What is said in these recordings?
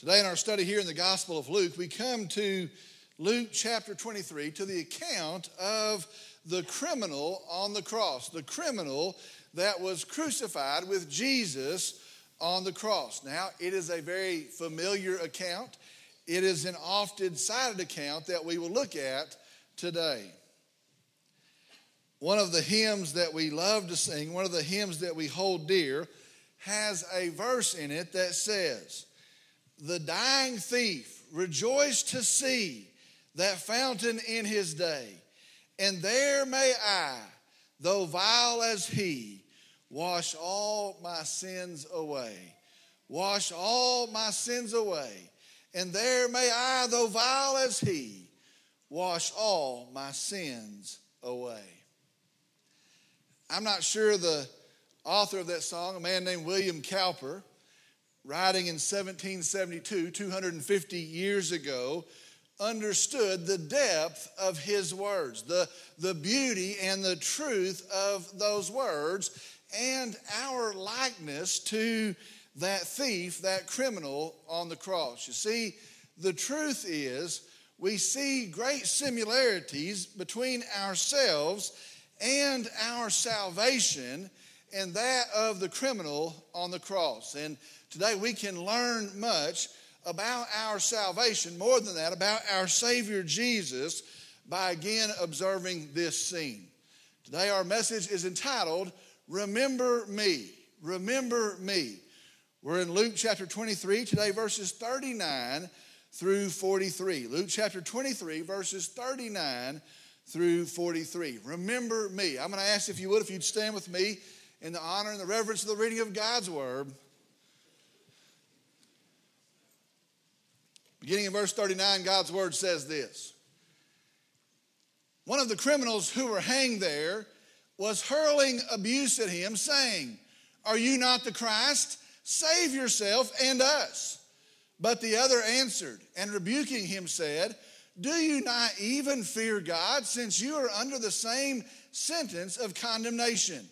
Today, in our study here in the Gospel of Luke, we come to Luke chapter 23 to the account of the criminal on the cross, the criminal that was crucified with Jesus on the cross. Now, it is a very familiar account. It is an often cited account that we will look at today. One of the hymns that we love to sing, one of the hymns that we hold dear, has a verse in it that says, the dying thief rejoiced to see that fountain in his day. And there may I, though vile as he, wash all my sins away. Wash all my sins away. And there may I, though vile as he, wash all my sins away. I'm not sure the author of that song, a man named William Cowper, writing in 1772, 250 years ago, understood the depth of his words, the, the beauty and the truth of those words, and our likeness to that thief, that criminal on the cross. You see, the truth is, we see great similarities between ourselves and our salvation and that of the criminal on the cross. And Today we can learn much about our salvation, more than that, about our Savior Jesus, by again observing this scene. Today our message is entitled, Remember Me. Remember Me. We're in Luke chapter 23, today verses 39 through 43. Luke chapter 23, verses 39 through 43. Remember me. I'm going to ask if you would, if you'd stand with me in the honor and the reverence of the reading of God's word. Beginning in verse 39, God's word says this One of the criminals who were hanged there was hurling abuse at him, saying, Are you not the Christ? Save yourself and us. But the other answered, and rebuking him said, Do you not even fear God, since you are under the same sentence of condemnation?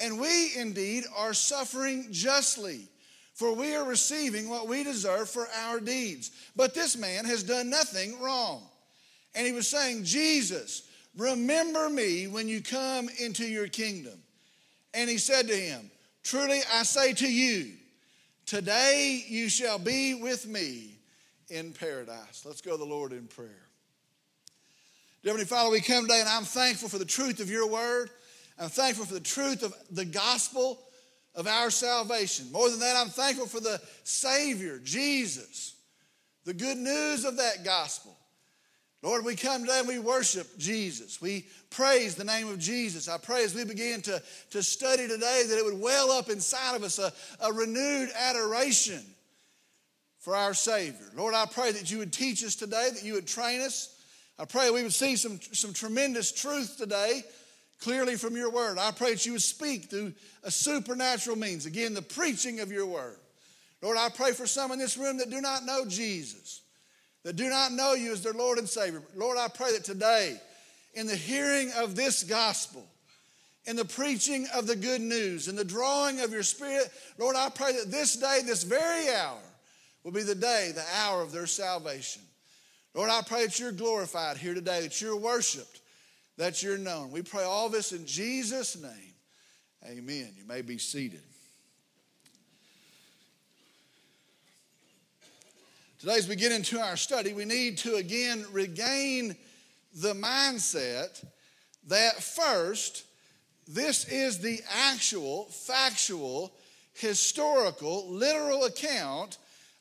And we indeed are suffering justly for we are receiving what we deserve for our deeds. But this man has done nothing wrong. And he was saying, Jesus, remember me when you come into your kingdom. And he said to him, Truly I say to you, today you shall be with me in paradise. Let's go to the Lord in prayer. Dear Heavenly Father, we come today and I'm thankful for the truth of your word. I'm thankful for the truth of the gospel of our salvation. More than that, I'm thankful for the Savior, Jesus, the good news of that gospel. Lord, we come today and we worship Jesus. We praise the name of Jesus. I pray as we begin to, to study today that it would well up inside of us a, a renewed adoration for our Savior. Lord, I pray that you would teach us today, that you would train us. I pray we would see some, some tremendous truth today clearly from your word. I pray that you would speak through a supernatural means. Again, the preaching of your word. Lord, I pray for some in this room that do not know Jesus, that do not know you as their Lord and Savior. Lord, I pray that today, in the hearing of this gospel, in the preaching of the good news, in the drawing of your spirit, Lord, I pray that this day, this very hour, will be the day, the hour of their salvation. Lord, I pray that you're glorified here today, that you're worshiped that you're known. We pray all this in Jesus' name. Amen. You may be seated. Today, as we get into our study, we need to again regain the mindset that first, this is the actual, factual, historical, literal account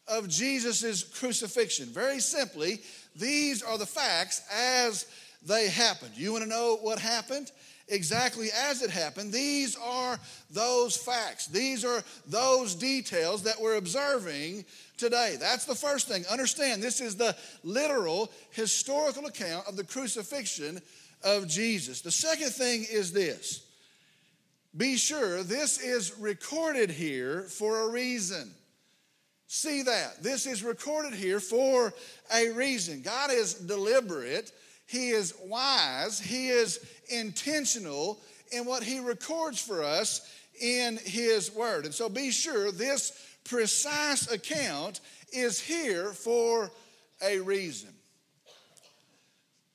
of Jesus' crucifixion. Very simply, these are the facts as they happened. You want to know what happened? Exactly as it happened. These are those facts. These are those details that we're observing today. That's the first thing. Understand, this is the literal historical account of the crucifixion of Jesus. The second thing is this be sure this is recorded here for a reason. See that. This is recorded here for a reason. God is deliberate he is wise, He is intentional in what He records for us in His Word. And so be sure this precise account is here for a reason.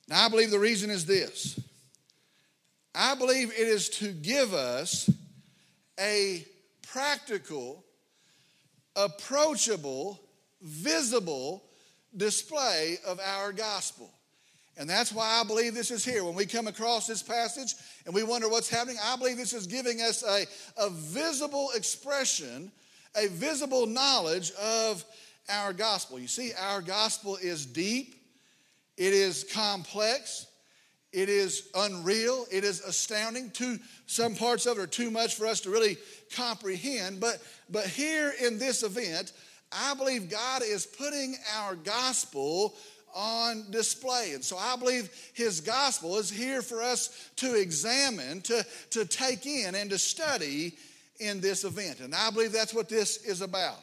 Now, I believe the reason is this I believe it is to give us a practical, approachable, visible display of our gospel. And that's why I believe this is here. When we come across this passage and we wonder what's happening, I believe this is giving us a, a visible expression, a visible knowledge of our gospel. You see, our gospel is deep, it is complex, it is unreal, it is astounding. Too, some parts of it are too much for us to really comprehend. But, but here in this event, I believe God is putting our gospel on display. And so I believe his gospel is here for us to examine, to, to take in, and to study in this event. And I believe that's what this is about.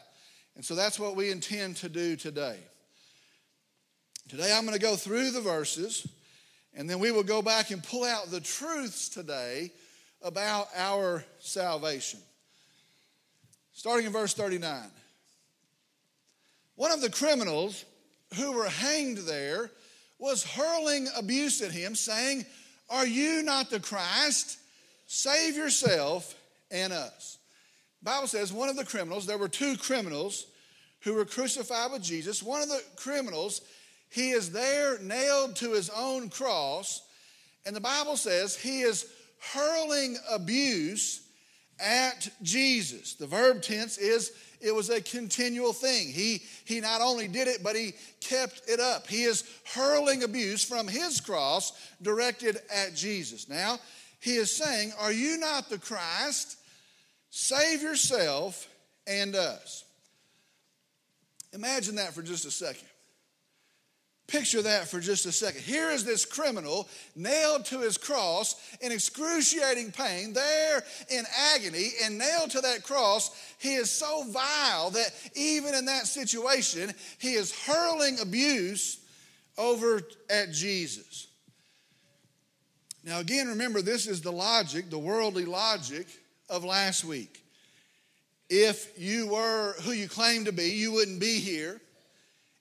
And so that's what we intend to do today. Today I'm going to go through the verses, and then we will go back and pull out the truths today about our salvation. Starting in verse 39. One of the criminals who were hanged there was hurling abuse at him, saying, Are you not the Christ? Save yourself and us. The Bible says one of the criminals, there were two criminals who were crucified with Jesus. One of the criminals, he is there nailed to his own cross, and the Bible says he is hurling abuse at Jesus. The verb tense is it was a continual thing. He, he not only did it, but he kept it up. He is hurling abuse from his cross directed at Jesus. Now, he is saying, Are you not the Christ? Save yourself and us. Imagine that for just a second. Picture that for just a second. Here is this criminal nailed to his cross in excruciating pain, there in agony, and nailed to that cross. He is so vile that even in that situation, he is hurling abuse over at Jesus. Now, again, remember, this is the logic, the worldly logic of last week. If you were who you claim to be, you wouldn't be here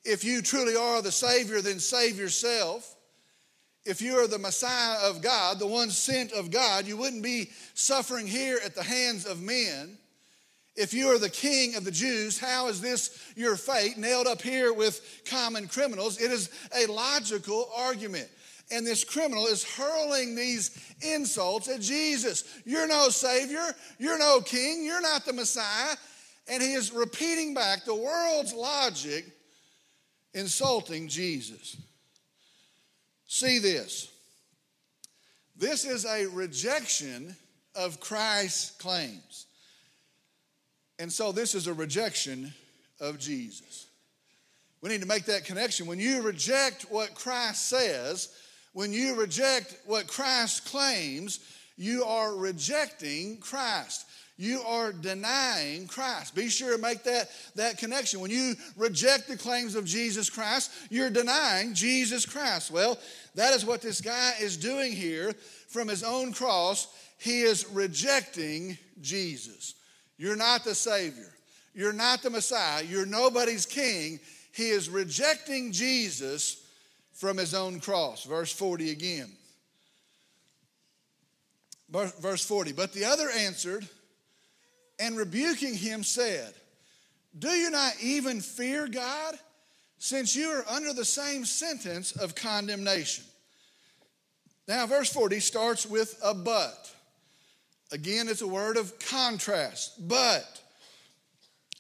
if you truly are the Savior, then save yourself. If you are the Messiah of God, the one sent of God, you wouldn't be suffering here at the hands of men. If you are the king of the Jews, how is this your fate, nailed up here with common criminals? It is a logical argument. And this criminal is hurling these insults at Jesus. You're no Savior. You're no king. You're not the Messiah. And he is repeating back the world's logic insulting Jesus. See this. This is a rejection of Christ's claims. And so this is a rejection of Jesus. We need to make that connection. When you reject what Christ says, when you reject what Christ claims, you are rejecting Christ you are denying Christ. Be sure to make that, that connection. When you reject the claims of Jesus Christ, you're denying Jesus Christ. Well, that is what this guy is doing here from his own cross. He is rejecting Jesus. You're not the Savior. You're not the Messiah. You're nobody's king. He is rejecting Jesus from his own cross. Verse 40 again. Verse 40. But the other answered, and rebuking him said, Do you not even fear God, since you are under the same sentence of condemnation? Now, verse 40 starts with a but. Again, it's a word of contrast. But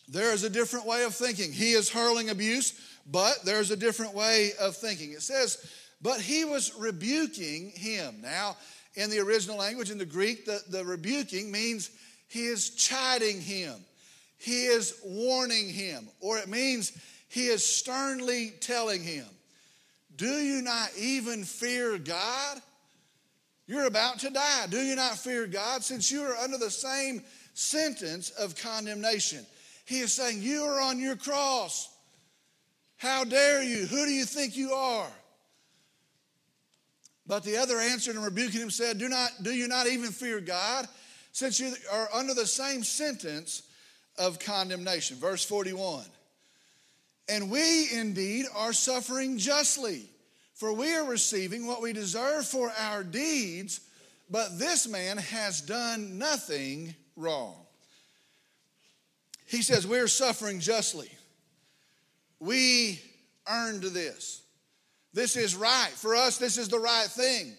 there is a different way of thinking. He is hurling abuse, but there's a different way of thinking. It says, but he was rebuking him. Now, in the original language, in the Greek, the, the rebuking means he is chiding him, he is warning him, or it means he is sternly telling him, Do you not even fear God? You're about to die. Do you not fear God since you are under the same sentence of condemnation? He is saying, You are on your cross. How dare you? Who do you think you are? But the other answered and rebuking him said, Do, not, do you not even fear God? Since you are under the same sentence of condemnation. Verse 41. And we indeed are suffering justly, for we are receiving what we deserve for our deeds, but this man has done nothing wrong. He says, We're suffering justly. We earned this. This is right. For us, this is the right thing.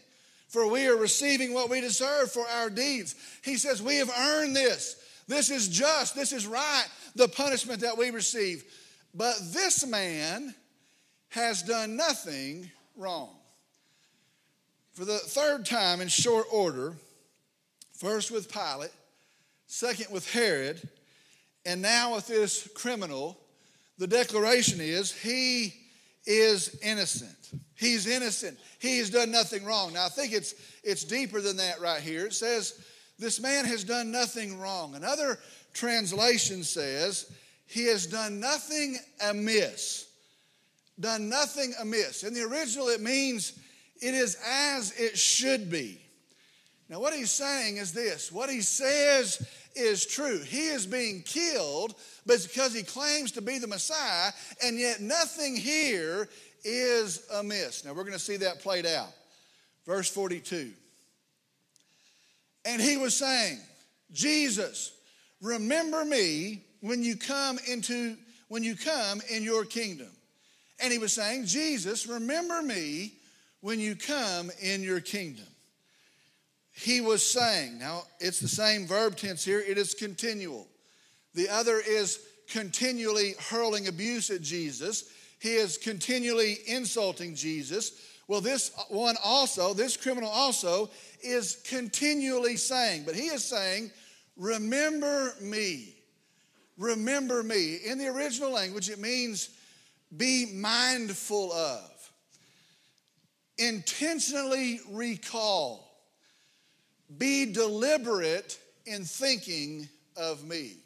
For we are receiving what we deserve for our deeds. He says, We have earned this. This is just. This is right, the punishment that we receive. But this man has done nothing wrong. For the third time in short order, first with Pilate, second with Herod, and now with this criminal, the declaration is he is innocent. He's innocent. He has done nothing wrong. Now, I think it's, it's deeper than that right here. It says, This man has done nothing wrong. Another translation says, He has done nothing amiss. Done nothing amiss. In the original, it means it is as it should be. Now, what he's saying is this what he says is true. He is being killed, but because he claims to be the Messiah, and yet nothing here is amiss. Now we're going to see that played out. Verse 42. And he was saying, Jesus, remember me when you come into when you come in your kingdom. And he was saying, Jesus, remember me when you come in your kingdom he was saying. Now, it's the same verb tense here, it is continual. The other is continually hurling abuse at Jesus. He is continually insulting Jesus. Well, this one also, this criminal also, is continually saying, but he is saying, Remember me. Remember me. In the original language, it means be mindful of, intentionally recall be deliberate in thinking of me.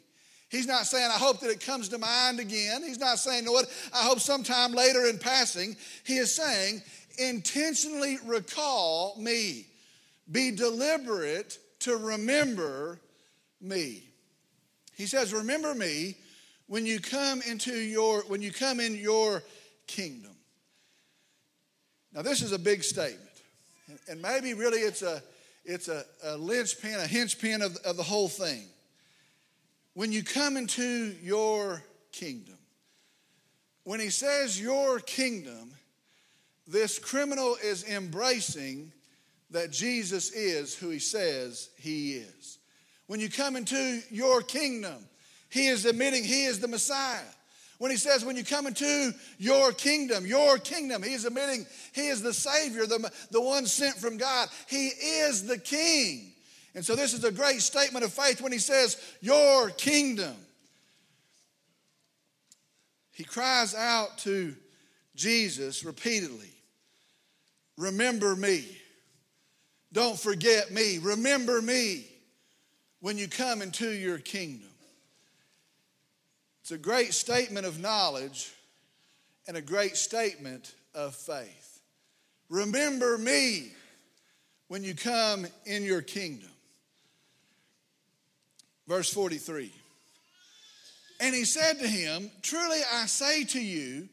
He's not saying, I hope that it comes to mind again. He's not saying, what, I hope sometime later in passing. He is saying, intentionally recall me. Be deliberate to remember me. He says, remember me when you come into your, when you come in your kingdom. Now, this is a big statement. And maybe really it's a, it's a, a linchpin, a hinge of, of the whole thing. When you come into your kingdom, when he says your kingdom, this criminal is embracing that Jesus is who he says he is. When you come into your kingdom, he is admitting he is the Messiah. When he says, when you come into your kingdom, your kingdom, he is admitting he is the Savior, the, the one sent from God. He is the King. And so this is a great statement of faith when he says, Your kingdom. He cries out to Jesus repeatedly Remember me. Don't forget me. Remember me when you come into your kingdom. It's a great statement of knowledge and a great statement of faith. Remember me when you come in your kingdom. Verse 43. And he said to him, Truly I say to you,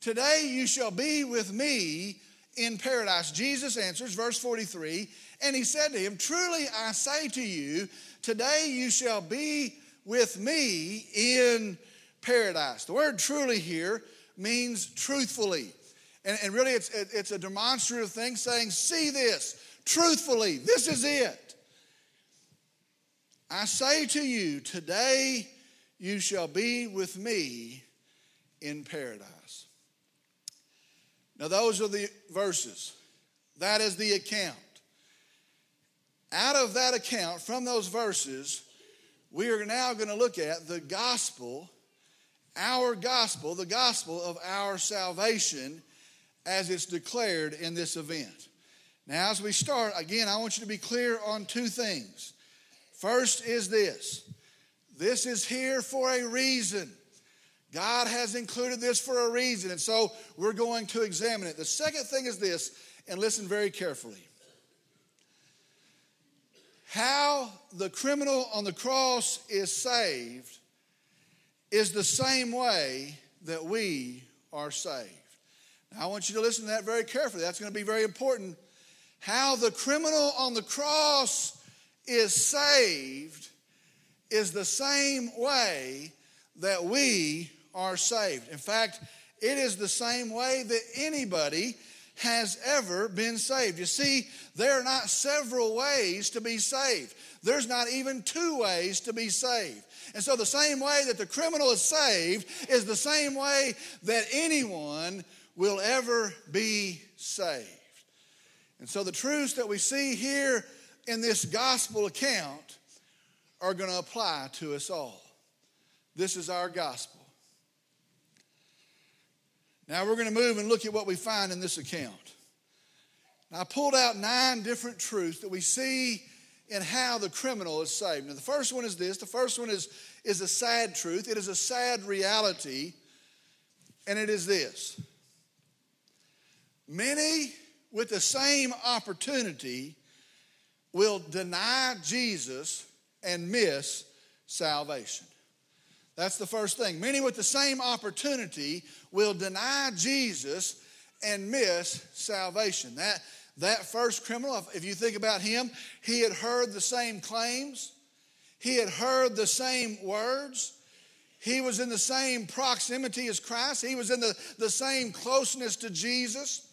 today you shall be with me in paradise. Jesus answers, verse 43, and he said to him, Truly I say to you, today you shall be with me in paradise. The word truly here means truthfully. And, and really, it's, it's a demonstrative thing saying, see this, truthfully, this is it. I say to you, today you shall be with me in paradise. Now, those are the verses. That is the account. Out of that account, from those verses, we are now going to look at the gospel our gospel, the gospel of our salvation, as it's declared in this event. Now, as we start, again, I want you to be clear on two things. First is this this is here for a reason. God has included this for a reason, and so we're going to examine it. The second thing is this, and listen very carefully. How the criminal on the cross is saved is the same way that we are saved. Now, I want you to listen to that very carefully. That's going to be very important. How the criminal on the cross is saved is the same way that we are saved. In fact, it is the same way that anybody has ever been saved. You see, there are not several ways to be saved. There's not even two ways to be saved. And so, the same way that the criminal is saved is the same way that anyone will ever be saved. And so, the truths that we see here in this gospel account are going to apply to us all. This is our gospel. Now we're going to move and look at what we find in this account. I pulled out nine different truths that we see in how the criminal is saved. Now, the first one is this the first one is, is a sad truth, it is a sad reality, and it is this many with the same opportunity will deny Jesus and miss salvation. That's the first thing. Many with the same opportunity will deny Jesus and miss salvation. That, that first criminal, if you think about him, he had heard the same claims, he had heard the same words. He was in the same proximity as Christ. He was in the, the same closeness to Jesus.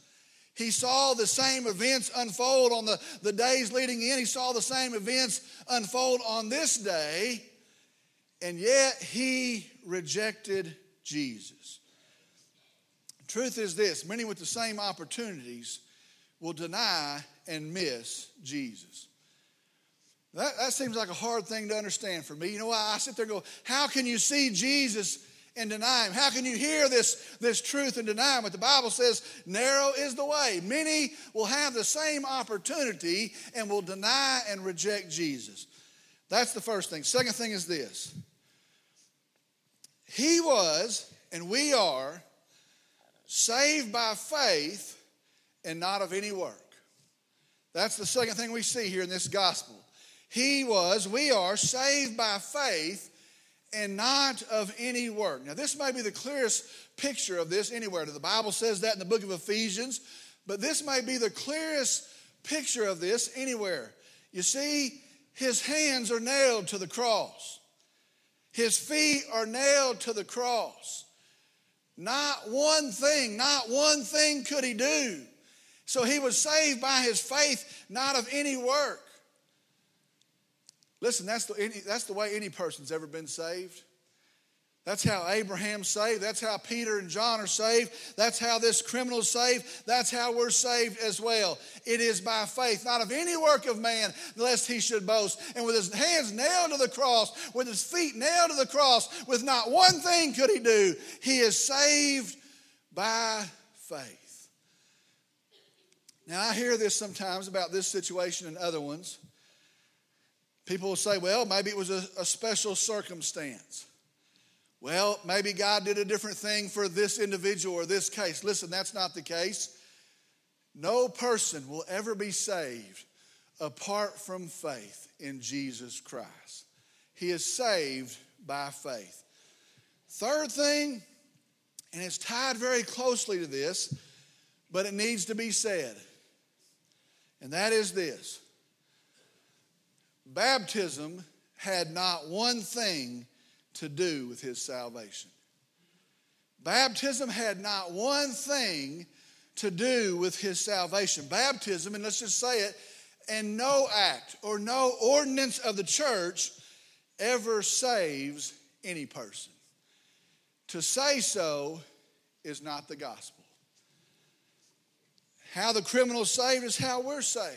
He saw the same events unfold on the, the days leading in. He saw the same events unfold on this day and yet he rejected Jesus. Truth is this many with the same opportunities will deny and miss Jesus. That, that seems like a hard thing to understand for me. You know why? I sit there and go, How can you see Jesus and deny him? How can you hear this, this truth and deny him? But the Bible says, Narrow is the way. Many will have the same opportunity and will deny and reject Jesus. That's the first thing. Second thing is this He was, and we are, saved by faith and not of any work. That's the second thing we see here in this gospel. He was, we are saved by faith and not of any work. Now, this may be the clearest picture of this anywhere. The Bible says that in the book of Ephesians, but this may be the clearest picture of this anywhere. You see, his hands are nailed to the cross, his feet are nailed to the cross. Not one thing, not one thing could he do. So he was saved by his faith, not of any work. Listen, that's the, that's the way any person's ever been saved. That's how Abraham's saved. That's how Peter and John are saved. That's how this criminal saved. That's how we're saved as well. It is by faith, not of any work of man, lest he should boast. And with his hands nailed to the cross, with his feet nailed to the cross, with not one thing could he do, he is saved by faith. Now, I hear this sometimes about this situation and other ones. People will say, well, maybe it was a, a special circumstance. Well, maybe God did a different thing for this individual or this case. Listen, that's not the case. No person will ever be saved apart from faith in Jesus Christ. He is saved by faith. Third thing, and it's tied very closely to this, but it needs to be said, and that is this baptism had not one thing to do with his salvation. Baptism had not one thing to do with his salvation. Baptism, and let's just say it, and no act or no ordinance of the church ever saves any person. To say so is not the gospel. How the criminal saved is how we're saved.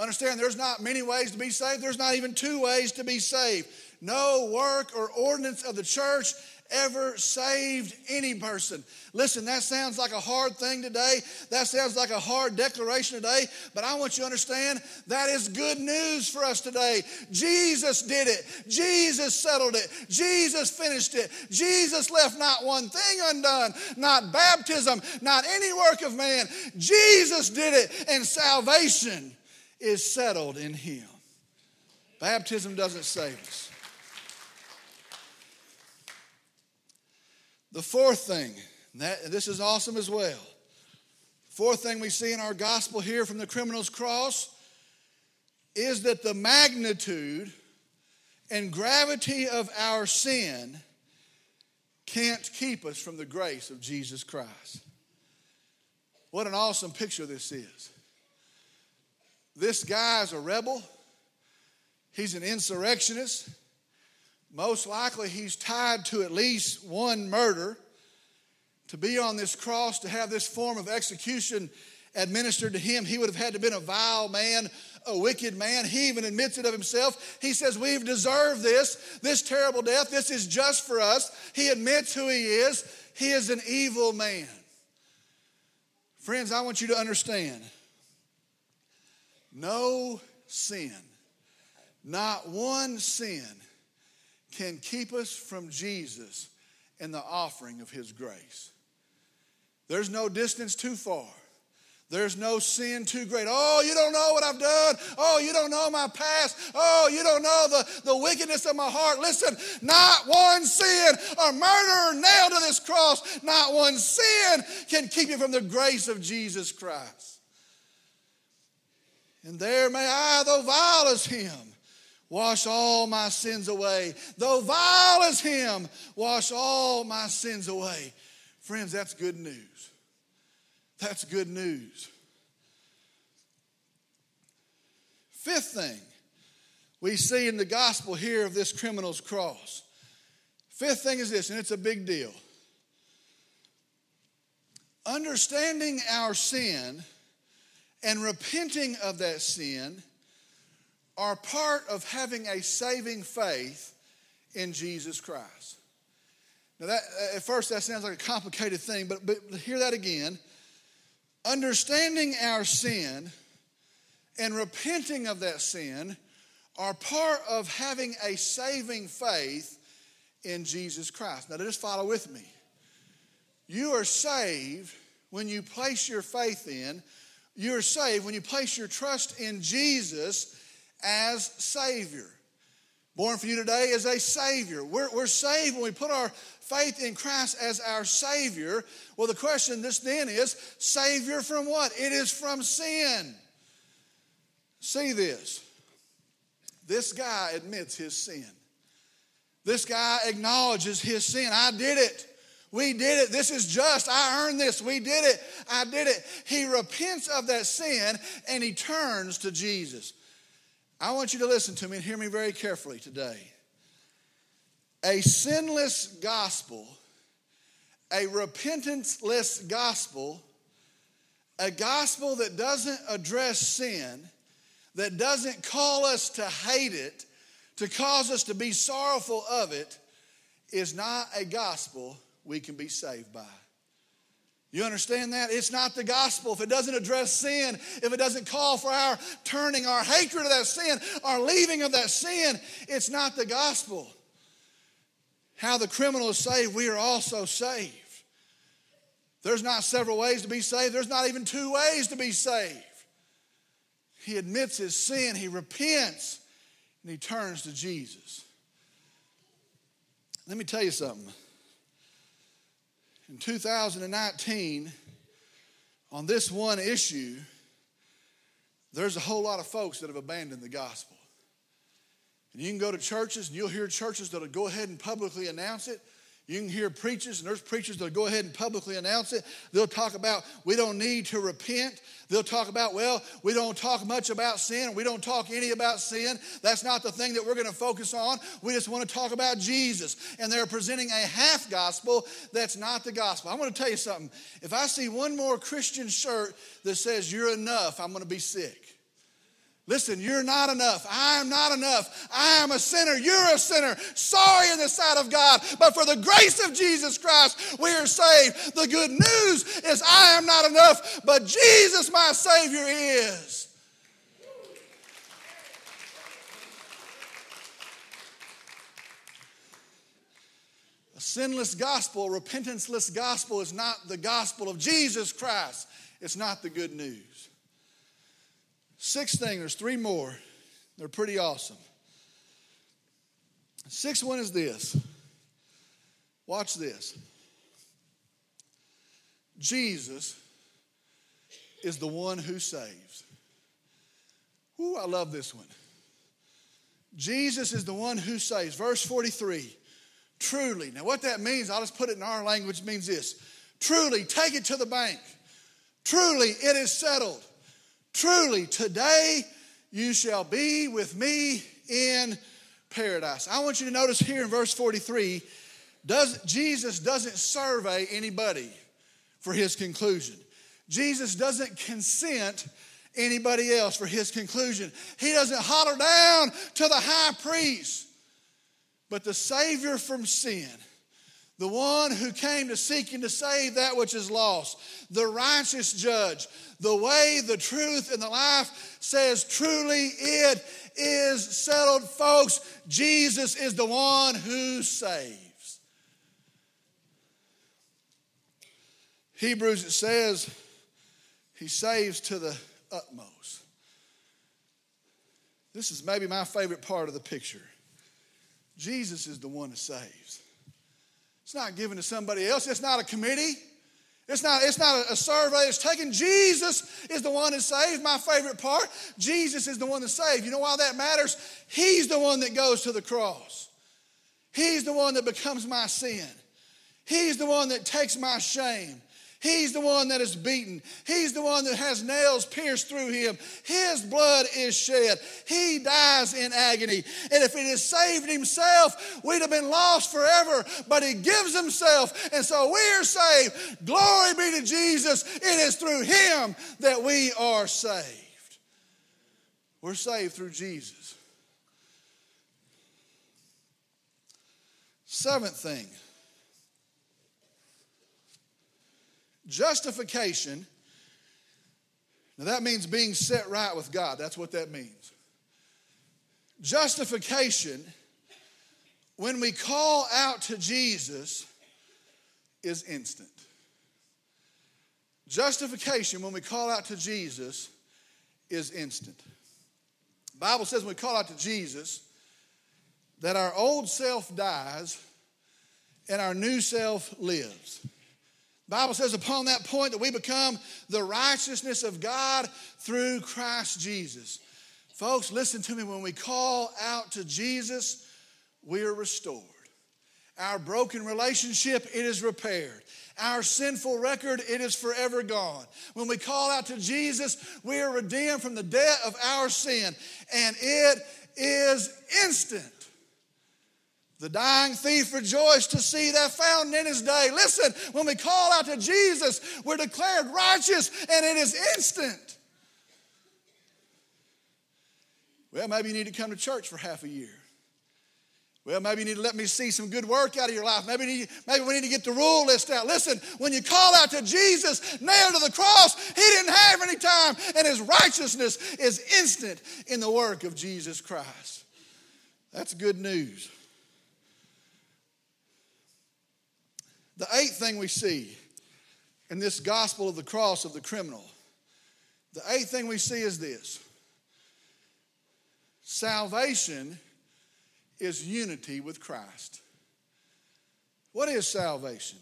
Understand, there's not many ways to be saved, there's not even two ways to be saved. No work or ordinance of the church ever saved any person. Listen, that sounds like a hard thing today. That sounds like a hard declaration today, but I want you to understand that is good news for us today. Jesus did it. Jesus settled it. Jesus finished it. Jesus left not one thing undone, not baptism, not any work of man. Jesus did it, and salvation is settled in him. Baptism doesn't save us. The fourth thing, that, this is awesome as well. Fourth thing we see in our gospel here from the criminal's cross is that the magnitude and gravity of our sin can't keep us from the grace of Jesus Christ. What an awesome picture this is. This guy is a rebel, he's an insurrectionist. Most likely, he's tied to at least one murder. To be on this cross, to have this form of execution administered to him, he would have had to have been a vile man, a wicked man. He even admits it of himself. He says, We've deserved this, this terrible death. This is just for us. He admits who he is. He is an evil man. Friends, I want you to understand no sin, not one sin, can keep us from Jesus and the offering of his grace. There's no distance too far. There's no sin too great. Oh, you don't know what I've done. Oh, you don't know my past. Oh, you don't know the, the wickedness of my heart. Listen, not one sin, a murderer nailed to this cross, not one sin can keep you from the grace of Jesus Christ. And there may I, though vile as him, wash all my sins away. Though vile as him, wash all my sins away. Friends, that's good news. That's good news. Fifth thing we see in the gospel here of this criminal's cross. Fifth thing is this, and it's a big deal. Understanding our sin and repenting of that sin are part of having a saving faith in Jesus Christ. Now, that, uh, at first, that sounds like a complicated thing, but, but hear that again understanding our sin and repenting of that sin are part of having a saving faith in Jesus Christ. Now, just follow with me. You are saved when you place your faith in, you are saved when you place your trust in Jesus as Savior. Born for you today as a Savior. We're, we're saved when we put our faith in Christ as our Savior. Well, the question this then is Savior from what? It is from sin. See this. This guy admits his sin. This guy acknowledges his sin. I did it. We did it. This is just. I earned this. We did it. I did it. He repents of that sin and he turns to Jesus. I want you to listen to me and hear me very carefully today. A sinless gospel, a repentanceless gospel, a gospel that doesn't address sin, that doesn't call us to hate it, to cause us to be sorrowful of it, is not a gospel we can be saved by. You understand that? It's not the gospel. If it doesn't address sin, if it doesn't call for our turning, our hatred of that sin, our leaving of that sin, it's not the gospel. How the criminal is saved, we are also saved. There's not several ways to be saved, there's not even two ways to be saved. He admits his sin, he repents, and he turns to Jesus. Let me tell you something. In 2019, on this one issue, there's a whole lot of folks that have abandoned the gospel. And you can go to churches and you'll hear churches that'll go ahead and publicly announce it. You can hear preachers, and there's preachers that'll go ahead and publicly announce it. They'll talk about we don't need to repent. They'll talk about, well, we don't talk much about sin. We don't talk any about sin. That's not the thing that we're going to focus on. We just want to talk about Jesus. And they're presenting a half gospel that's not the gospel. I want to tell you something. If I see one more Christian shirt that says you're enough, I'm going to be sick. Listen, you're not enough. I am not enough. I am a sinner. You're a sinner. Sorry in the sight of God. But for the grace of Jesus Christ, we are saved. The good news is I am not enough, but Jesus, my Savior, is. A sinless gospel, a repentanceless gospel is not the gospel of Jesus Christ. It's not the good news. Sixth thing, there's three more. They're pretty awesome. Sixth one is this. Watch this. Jesus is the one who saves. Ooh, I love this one. Jesus is the one who saves. Verse 43 truly. Now, what that means, I'll just put it in our language, means this truly, take it to the bank. Truly, it is settled. Truly, today you shall be with me in paradise. I want you to notice here in verse 43, does, Jesus doesn't survey anybody for his conclusion. Jesus doesn't consent anybody else for his conclusion. He doesn't holler down to the high priest, but the Savior from sin the one who came to seek and to save that which is lost, the righteous judge, the way, the truth, and the life says, truly it is settled. Folks, Jesus is the one who saves. Hebrews, it says, he saves to the utmost. This is maybe my favorite part of the picture. Jesus is the one who saves. It's not given to somebody else. It's not a committee. It's not, it's not a, survey. It's taken. Jesus is the one that saves. My favorite part Jesus is the one that saves. You know why that matters? He's the one that goes to the cross. He's the one that becomes my sin. He's the one that takes my shame. He's the one that is beaten. He's the one that has nails pierced through him. His blood is shed. He dies in agony. And if he had saved himself, we'd have been lost forever. But he gives himself. And so we are saved. Glory be to Jesus. It is through him that we are saved. We're saved through Jesus. Seventh thing Justification, now that means being set right with God. That's what that means. Justification, when we call out to Jesus, is instant. Justification, when we call out to Jesus, is instant. The Bible says when we call out to Jesus, that our old self dies and our new self lives. Bible says upon that point that we become the righteousness of God through Christ Jesus. Folks, listen to me. When we call out to Jesus, we are restored. Our broken relationship, it is repaired. Our sinful record, it is forever gone. When we call out to Jesus, we are redeemed from the debt of our sin, and it is instant. The dying thief rejoiced to see that fountain in his day. Listen, when we call out to Jesus, we're declared righteous and it is instant. Well, maybe you need to come to church for half a year. Well, maybe you need to let me see some good work out of your life. Maybe, need, maybe we need to get the rule list out. Listen, when you call out to Jesus, nailed to the cross, he didn't have any time, and his righteousness is instant in the work of Jesus Christ. That's good news. The eighth thing we see in this gospel of the cross of the criminal, the eighth thing we see is this salvation is unity with Christ. What is salvation?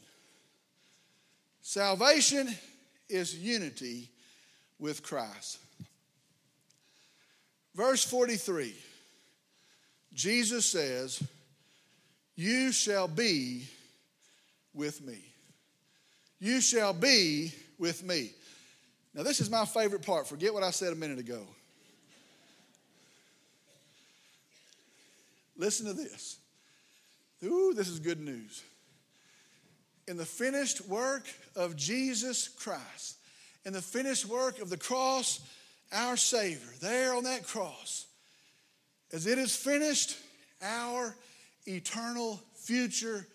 Salvation is unity with Christ. Verse 43, Jesus says, You shall be with me. You shall be with me. Now, this is my favorite part. Forget what I said a minute ago. Listen to this. Ooh, this is good news. In the finished work of Jesus Christ, in the finished work of the cross, our Savior, there on that cross, as it is finished, our eternal future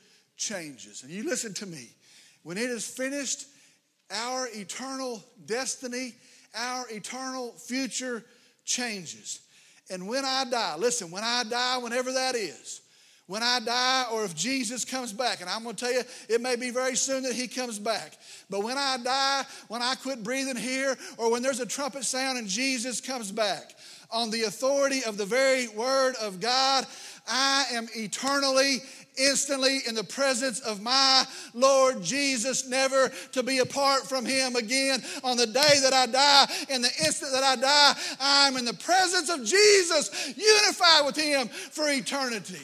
changes. And you listen to me. When it is finished, our eternal destiny, our eternal future changes. And when I die, listen, when I die, whenever that is, when I die, or if Jesus comes back, and I'm going to tell you, it may be very soon that he comes back. But when I die, when I quit breathing here, or when there's a trumpet sound and Jesus comes back, on the authority of the very word of God, I am eternally instantly in the presence of my Lord Jesus, never to be apart from Him again. On the day that I die, in the instant that I die, I'm in the presence of Jesus, unified with Him for eternity.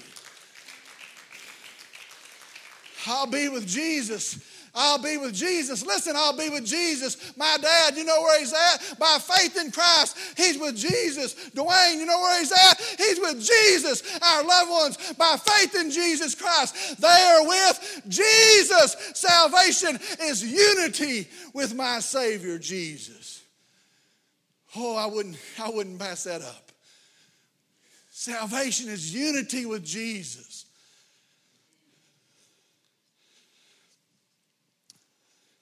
I'll be with Jesus I'll be with Jesus. Listen, I'll be with Jesus. My dad, you know where he's at? By faith in Christ, he's with Jesus. Dwayne, you know where he's at? He's with Jesus. Our loved ones, by faith in Jesus Christ, they are with Jesus. Salvation is unity with my Savior, Jesus. Oh, I wouldn't, I wouldn't pass that up. Salvation is unity with Jesus.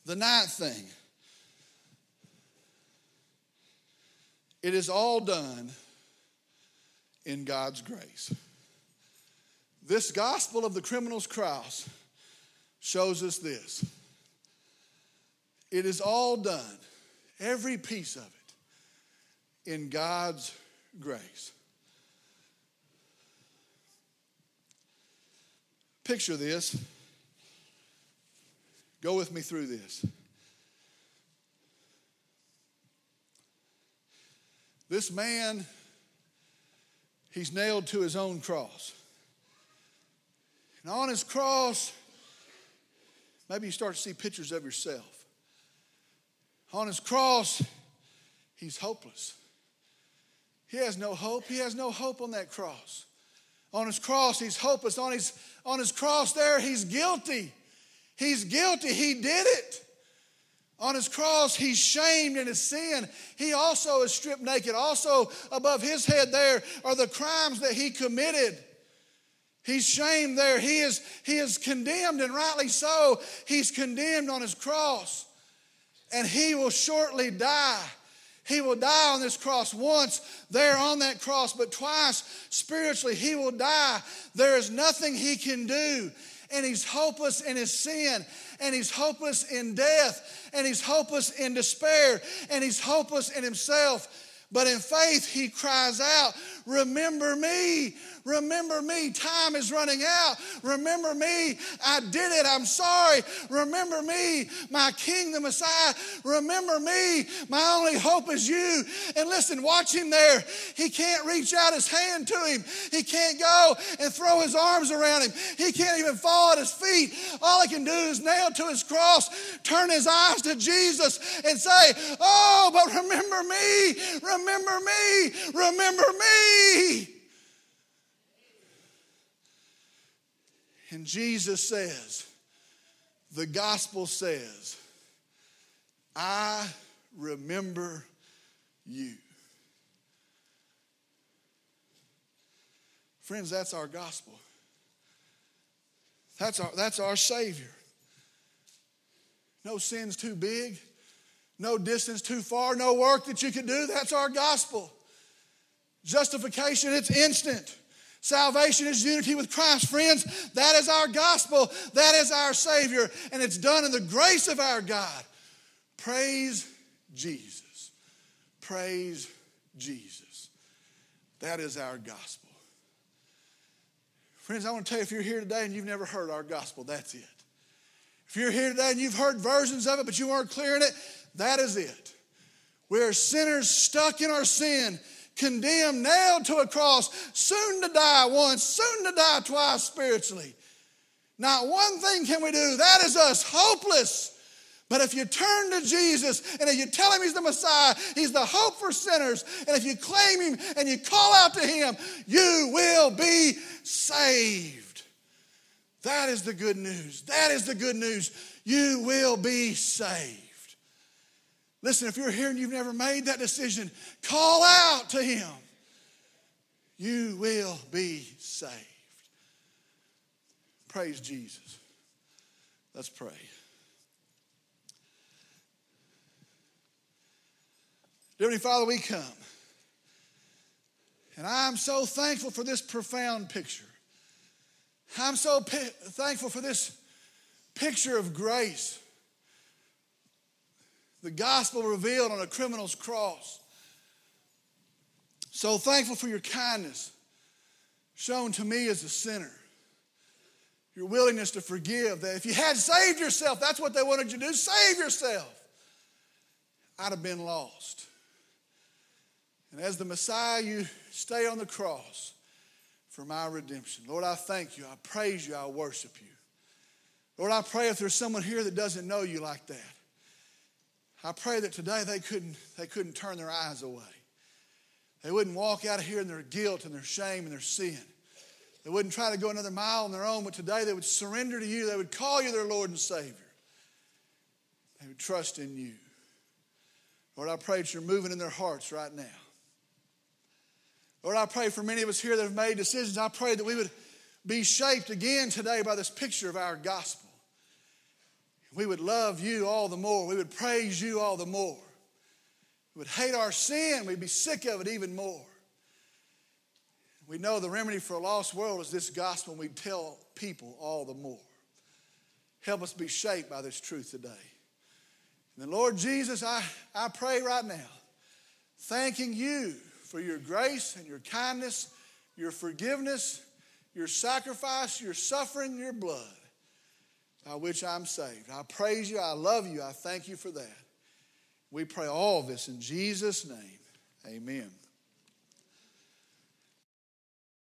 The ninth thing it is all done in God's grace. This gospel of the criminal's cross shows us this it is all done, every piece of it, in God's grace. Picture this. Go with me through this. This man, he's nailed to his own cross. And on his cross, maybe you start to see pictures of yourself. On his cross, he's hopeless. He has no hope. He has no hope on that cross. On his cross, he's hopeless. On his, on his cross, there, he's guilty. He's guilty. He did it. On his cross, he's shamed in his sin. He also is stripped naked. Also, above his head, there are the crimes that he committed. He's shamed there. He is, he is condemned, and rightly so. He's condemned on his cross. And he will shortly die. He will die on this cross once there on that cross, but twice spiritually, he will die. There is nothing he can do and he's hopeless in his sin, and he's hopeless in death, and he's hopeless in despair, and he's hopeless in himself. But in faith, he cries out, Remember me, Remember me. Time is running out. Remember me. I did it. I'm sorry. Remember me, my King, the Messiah. Remember me. My only hope is you. And listen, watch him there. He can't reach out his hand to him. He can't go and throw his arms around him. He can't even fall at his feet. All he can do is nail to his cross, turn his eyes to Jesus, and say, Oh, but remember me. Remember me. Remember me. And Jesus says, the gospel says, I remember you. Friends, that's our gospel. That's our, that's our Savior. No sin's too big, no distance too far, no work that you can do. That's our gospel. Justification, it's instant. Salvation is unity with Christ. Friends, that is our gospel. That is our Savior. And it's done in the grace of our God. Praise Jesus. Praise Jesus. That is our gospel. Friends, I want to tell you if you're here today and you've never heard our gospel, that's it. If you're here today and you've heard versions of it, but you weren't clear in it, that is it. We're sinners stuck in our sin condemned, nailed to a cross, soon to die once, soon to die twice spiritually. Not one thing can we do. That is us, hopeless. But if you turn to Jesus and if you tell him he's the Messiah, he's the hope for sinners, and if you claim him and you call out to him, you will be saved. That is the good news. That is the good news. You will be saved. Listen, if you're here and you've never made that decision, call out to Him. You will be saved. Praise Jesus. Let's pray. Dear Father, we come. And I'm so thankful for this profound picture. I'm so p- thankful for this picture of grace the gospel revealed on a criminal's cross. So thankful for your kindness shown to me as a sinner. Your willingness to forgive. That if you had saved yourself, that's what they wanted you to do save yourself. I'd have been lost. And as the Messiah, you stay on the cross for my redemption. Lord, I thank you. I praise you. I worship you. Lord, I pray if there's someone here that doesn't know you like that, I pray that today they couldn't, they couldn't turn their eyes away. They wouldn't walk out of here in their guilt and their shame and their sin. They wouldn't try to go another mile on their own, but today they would surrender to you. They would call you their Lord and Savior. They would trust in you. Lord, I pray that you're moving in their hearts right now. Lord, I pray for many of us here that have made decisions. I pray that we would be shaped again today by this picture of our gospel. We would love you all the more. We would praise you all the more. We would hate our sin. We'd be sick of it even more. We know the remedy for a lost world is this gospel, and we tell people all the more. Help us be shaped by this truth today. And then, Lord Jesus, I, I pray right now, thanking you for your grace and your kindness, your forgiveness, your sacrifice, your suffering, your blood, by which I'm saved. I praise you. I love you. I thank you for that. We pray all this in Jesus' name. Amen.